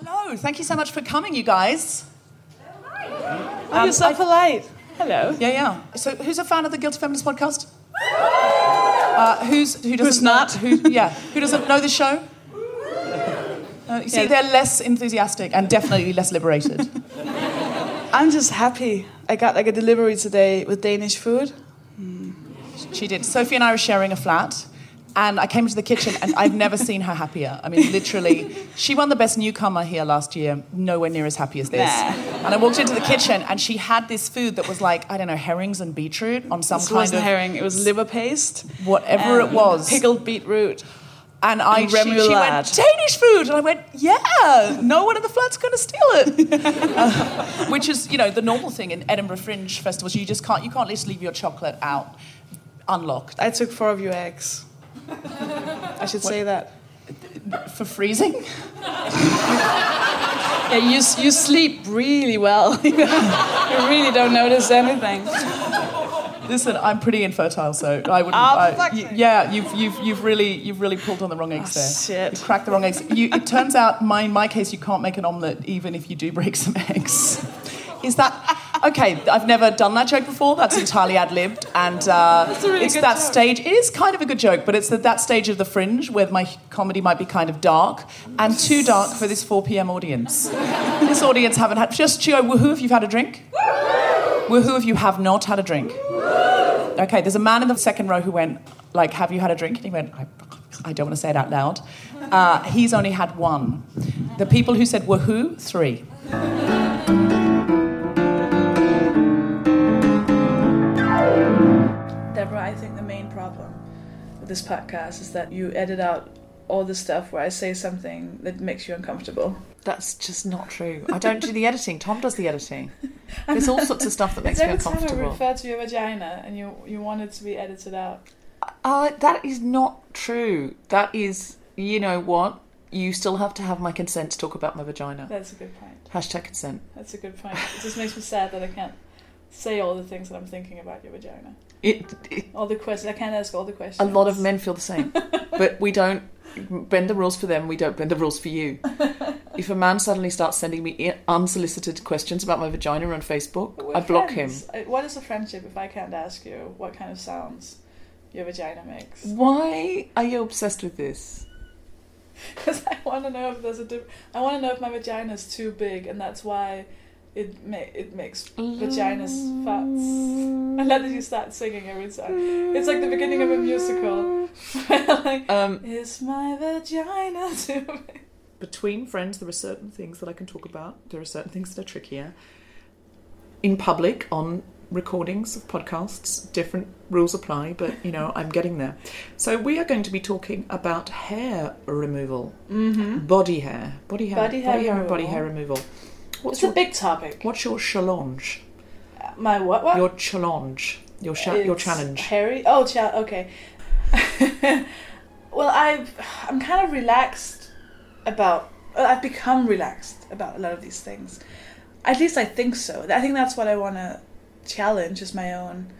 Hello, thank you so much for coming, you guys. Oh, you're so polite. Hello. Yeah, yeah. So, who's a fan of the Guilty Feminist podcast? Uh, who's who doesn't Who's not? Know, who, yeah, who doesn't know the show? Uh, you see, they're less enthusiastic and definitely less liberated. I'm just happy. I got like a delivery today with Danish food. She did. Sofie and I were sharing a flat, and I came into the kitchen, and I've never seen her happier. I mean, literally, she won the best newcomer here last year, nowhere near as happy as this. Nah. And I walked into the kitchen, and she had this food that was like, I don't know, herrings and beetroot on some This kind wasn't of herring. It was liver paste. whatever it was. Pickled beetroot. And I, And she, she went. Danish food. And I went, yeah, no one in the flat's going to steal it. Uh, which is, you know, the normal thing in Edinburgh Fringe festivals. You just can't, you can't just leave your chocolate out unlocked I took four of your eggs. I should say that. for freezing. Yeah, you, you sleep really well. you really don't notice anything. Listen, I'm pretty infertile, so I wouldn't. Oh, I- fuck's yeah, you've, you've, you've really you've really pulled on the wrong eggs Oh, there. shit. You cracked the wrong eggs. You, it turns out, my, in my case, you can't make an omelette even if you do break some eggs. Is that okay? I've never done that joke before. That's entirely ad libbed, and uh, really it's that joke. stage. It is kind of a good joke, but it's at that stage of the fringe where my comedy might be kind of dark and too dark for this 4 p.m. audience. this audience haven't had just go woohoo if you've had a drink. Woohoo if you have not had a drink. Okay, there's a man in the second row who went, like, have you had a drink? And he went, I, I don't want to say it out loud. Uh, he's only had one. The people who said woohoo, three. This podcast is that you edit out all the stuff where I say something that makes you uncomfortable. That's just not true. I don't do the editing. Tom does the editing. There's all sorts of stuff that makes me Every time I refer to your vagina and you you want it to be edited out. Uh, that is not true. That is, you know what? You still have to have my consent to talk about my vagina. That's a good point. Hashtag consent. That's a good point. It just makes me sad that I can't say all the things that I'm thinking about your vagina. It, it, All the questions. I can't ask all the questions. a lot of men feel the same, but we don't bend the rules for them. We don't bend the rules for you. If a man suddenly starts sending me unsolicited questions about my vagina on Facebook, We're I block him. friends. I- What is a friendship if I can't ask you what kind of sounds your vagina makes? Why are you obsessed with this? Because I want to know if there's a diff- I want to know if my vagina is too big, and that's why it ma- it makes vaginas farts. I love that you start singing every time. It's like the beginning of a musical. like, Um, is my vagina too big? between friends, there are certain things that I can talk about. There are certain things that are trickier. In public, on recordings of podcasts, different rules apply, but you know, I'm getting there. So, we are going to be talking about hair removal, mm-hmm. body hair, body hair, Body hair and body removal. hair removal. What's It's a big topic. what's your challenge? Uh, my what? What? Your challenge, your cha- your challenge. Harry. Oh, cha- okay. well, I've I'm kind of relaxed about well, I've become relaxed about a lot of these things. At least I think so. I think that's what I want to challenge is my own,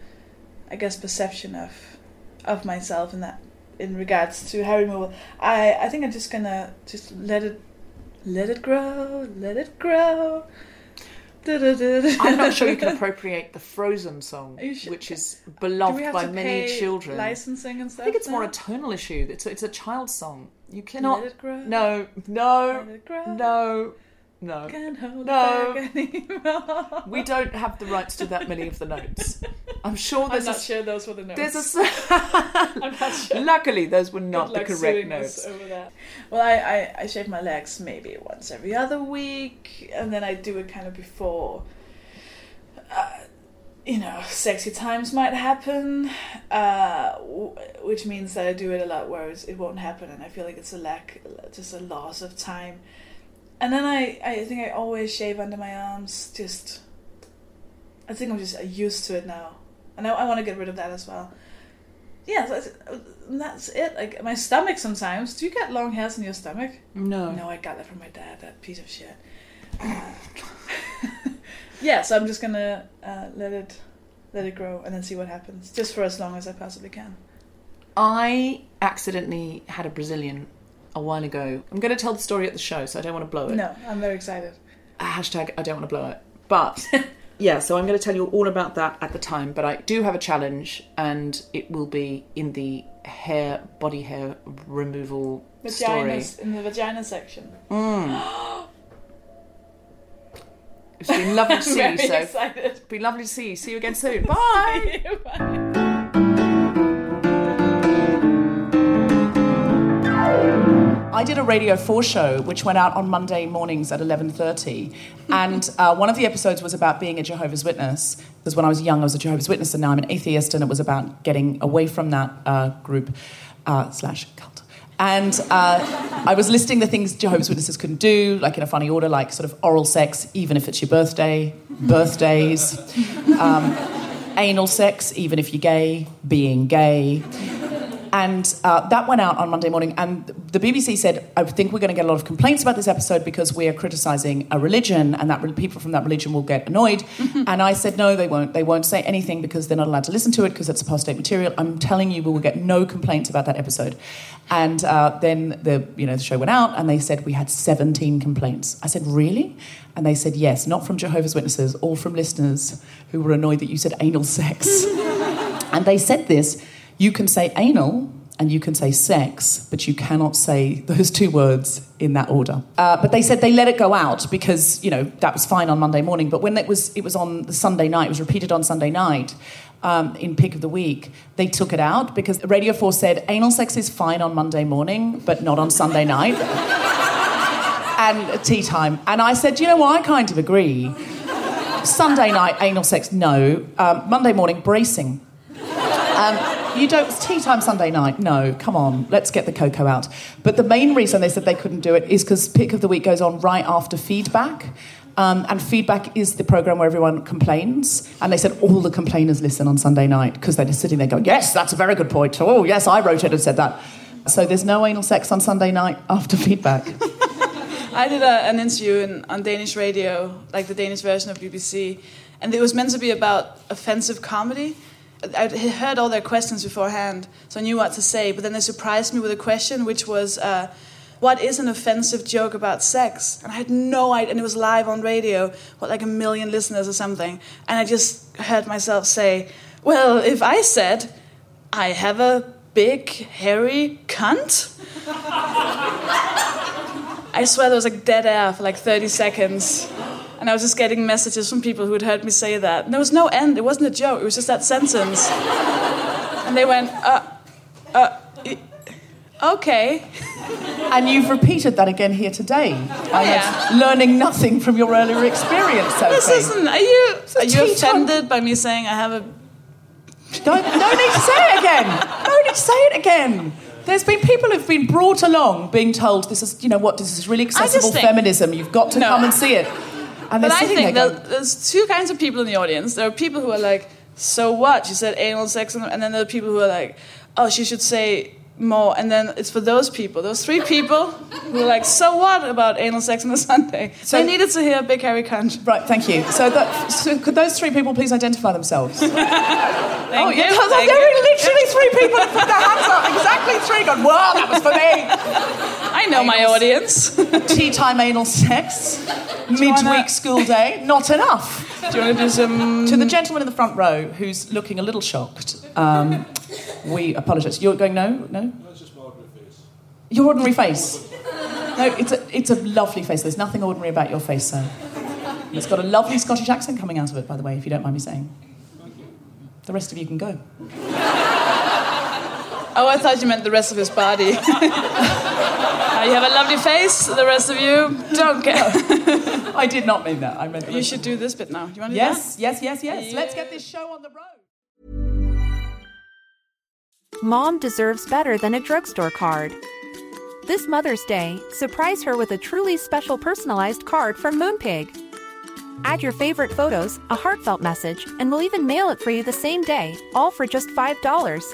I guess, perception of of myself in that in regards to Harry removal. I I think I'm just gonna just let it let it grow, let it grow. I'm not sure you can appropriate the Frozen song, which is beloved by many children. Licensing and stuff. I think it's more a tonal issue. It's a, it's a child's song. You cannot. Let it grow. No, no, Let it grow. no, no. Can't hold No. it back anymore. We don't have the rights to that many of the notes. I'm sure I'm not a. sure those were the notes. There's a. I'm not sure. Luckily, those were not Good the correct notes. Over that. Well, I, I, I shave my legs maybe once every other week, and then I do it kind of before. Uh, you know, sexy times might happen, uh, w- which means that I do it a lot where it won't happen, and I feel like it's a lack, just a loss of time. And then I, I think I always shave under my arms. Just, I think I'm just used to it now, and I, I want to get rid of that as well. Yeah, that's, that's it. Like my stomach sometimes. Do you get long hairs in your stomach? No. No, I got that from my dad. That piece of shit. Uh, yeah, so I'm just gonna uh, let it let it grow and then see what happens, just for as long as I possibly can. I accidentally had a Brazilian a while ago. I'm going to tell the story at the show, so I don't want to blow it. No, I'm very excited. hashtag I don't want to blow it. But yeah, so I'm going to tell you all about that at the time. But I do have a challenge, and it will be in the hair, body hair removal story. In the vagina section. Mm. It's been lovely to see you, so it's excited. been lovely to see you. See you again soon. Bye. Bye. I did a Radio 4 show which went out on Monday mornings at 11.30 and uh, one of the episodes was about being a Jehovah's Witness. Because when I was young I was a Jehovah's Witness and now I'm an atheist and it was about getting away from that uh, group uh, slash cult. And uh, I was listing the things Jehovah's Witnesses couldn't do, like in a funny order, like sort of oral sex, even if it's your birthday, birthdays, um, anal sex, even if you're gay, being gay, and uh, that went out on Monday morning. And the BBC said, I think we're going to get a lot of complaints about this episode because we are criticising a religion and that re- people from that religion will get annoyed. and I said, no, they won't. They won't say anything because they're not allowed to listen to it because it's apostate material. I'm telling you, we will get no complaints about that episode. And uh, then the, you know, the show went out and they said we had 17 complaints. I said, really? And they said, yes, not from Jehovah's Witnesses, all from listeners who were annoyed that you said anal sex. And they said this you can say anal and you can say sex, but you cannot say those two words in that order. Uh, but they said they let it go out because, you know, that was fine on Monday morning. But when it was, it was on the Sunday night, it was repeated on Sunday night um, in Pick of the Week, they took it out because Radio 4 said anal sex is fine on Monday morning, but not on Sunday night. and tea time. And I said, you know what, I kind of agree. Sunday night, anal sex, no. Um, Monday morning, bracing. Um, you don't tea time Sunday night. No, come on, let's get the cocoa out. But the main reason they said they couldn't do it is because Pick of the Week goes on right after feedback. Um, and feedback is the program where everyone complains. And they said all the complainers listen on Sunday night because they're just sitting there going, Yes, that's a very good point. Oh, yes, I wrote it and said that. So there's no anal sex on Sunday night after feedback. I did a, an interview in, on Danish radio, like the Danish version of BBC, and it was meant to be about offensive comedy. I heard all their questions beforehand, so I knew what to say. But then they surprised me with a question, which was, uh, "What is an offensive joke about sex?" And I had no idea. And it was live on radio, what like a million listeners or something. And I just heard myself say, "Well, if I said, I have a big hairy cunt." I swear there was like dead air for like 30 seconds. And I was just getting messages from people who had heard me say that. And there was no end. It wasn't a joke. It was just that sentence. and they went, uh, uh, okay. And you've repeated that again here today. I yeah. learning nothing from your earlier experience, This isn't, are you, are you offended by me saying I have a. No, no need to say it again. No need to say it again. There's been people who've been brought along being told this is, you know what, this is really accessible feminism. You've got to No. come and see it. And But I think there that going, there's two kinds of people in the audience. There are people who are like, so what? She said anal sex, and and then there are people who are like, oh, she should say more, and then it's for those people, those three people who are like, so what about anal sex on a Sunday? So they needed to hear big hairy cunt. Right, thank you. So, that, so could those three people please identify themselves? Oh, you. yeah, thank there are literally three people that put their hands up. Exactly three. Gone. Wow, that was for me. I know my audience. Tea time anal sex, midweek wanna- school day, not enough. Do you want to do some? To the gentleman in the front row who's looking a little shocked, um, we apologise. You're going no, no. No, it's just my ordinary face. Your ordinary face. No, it's a it's a lovely face. There's nothing ordinary about your face, sir. It's got a lovely Scottish accent coming out of it, by the way, if you don't mind me saying. The rest of you can go. Oh, I thought you meant the rest of his body. Uh, you have a lovely face. The rest of you don't care. I did not mean that. I meant the You rest should of do this bit now. You want to Yes, yes, yes, yes. Let's get this show on the road. Mom deserves better than a drugstore card. This Mother's Day, surprise her with a truly special personalized card from Moonpig. Add your favorite photos, a heartfelt message, and we'll even mail it for you the same day, all for just $5.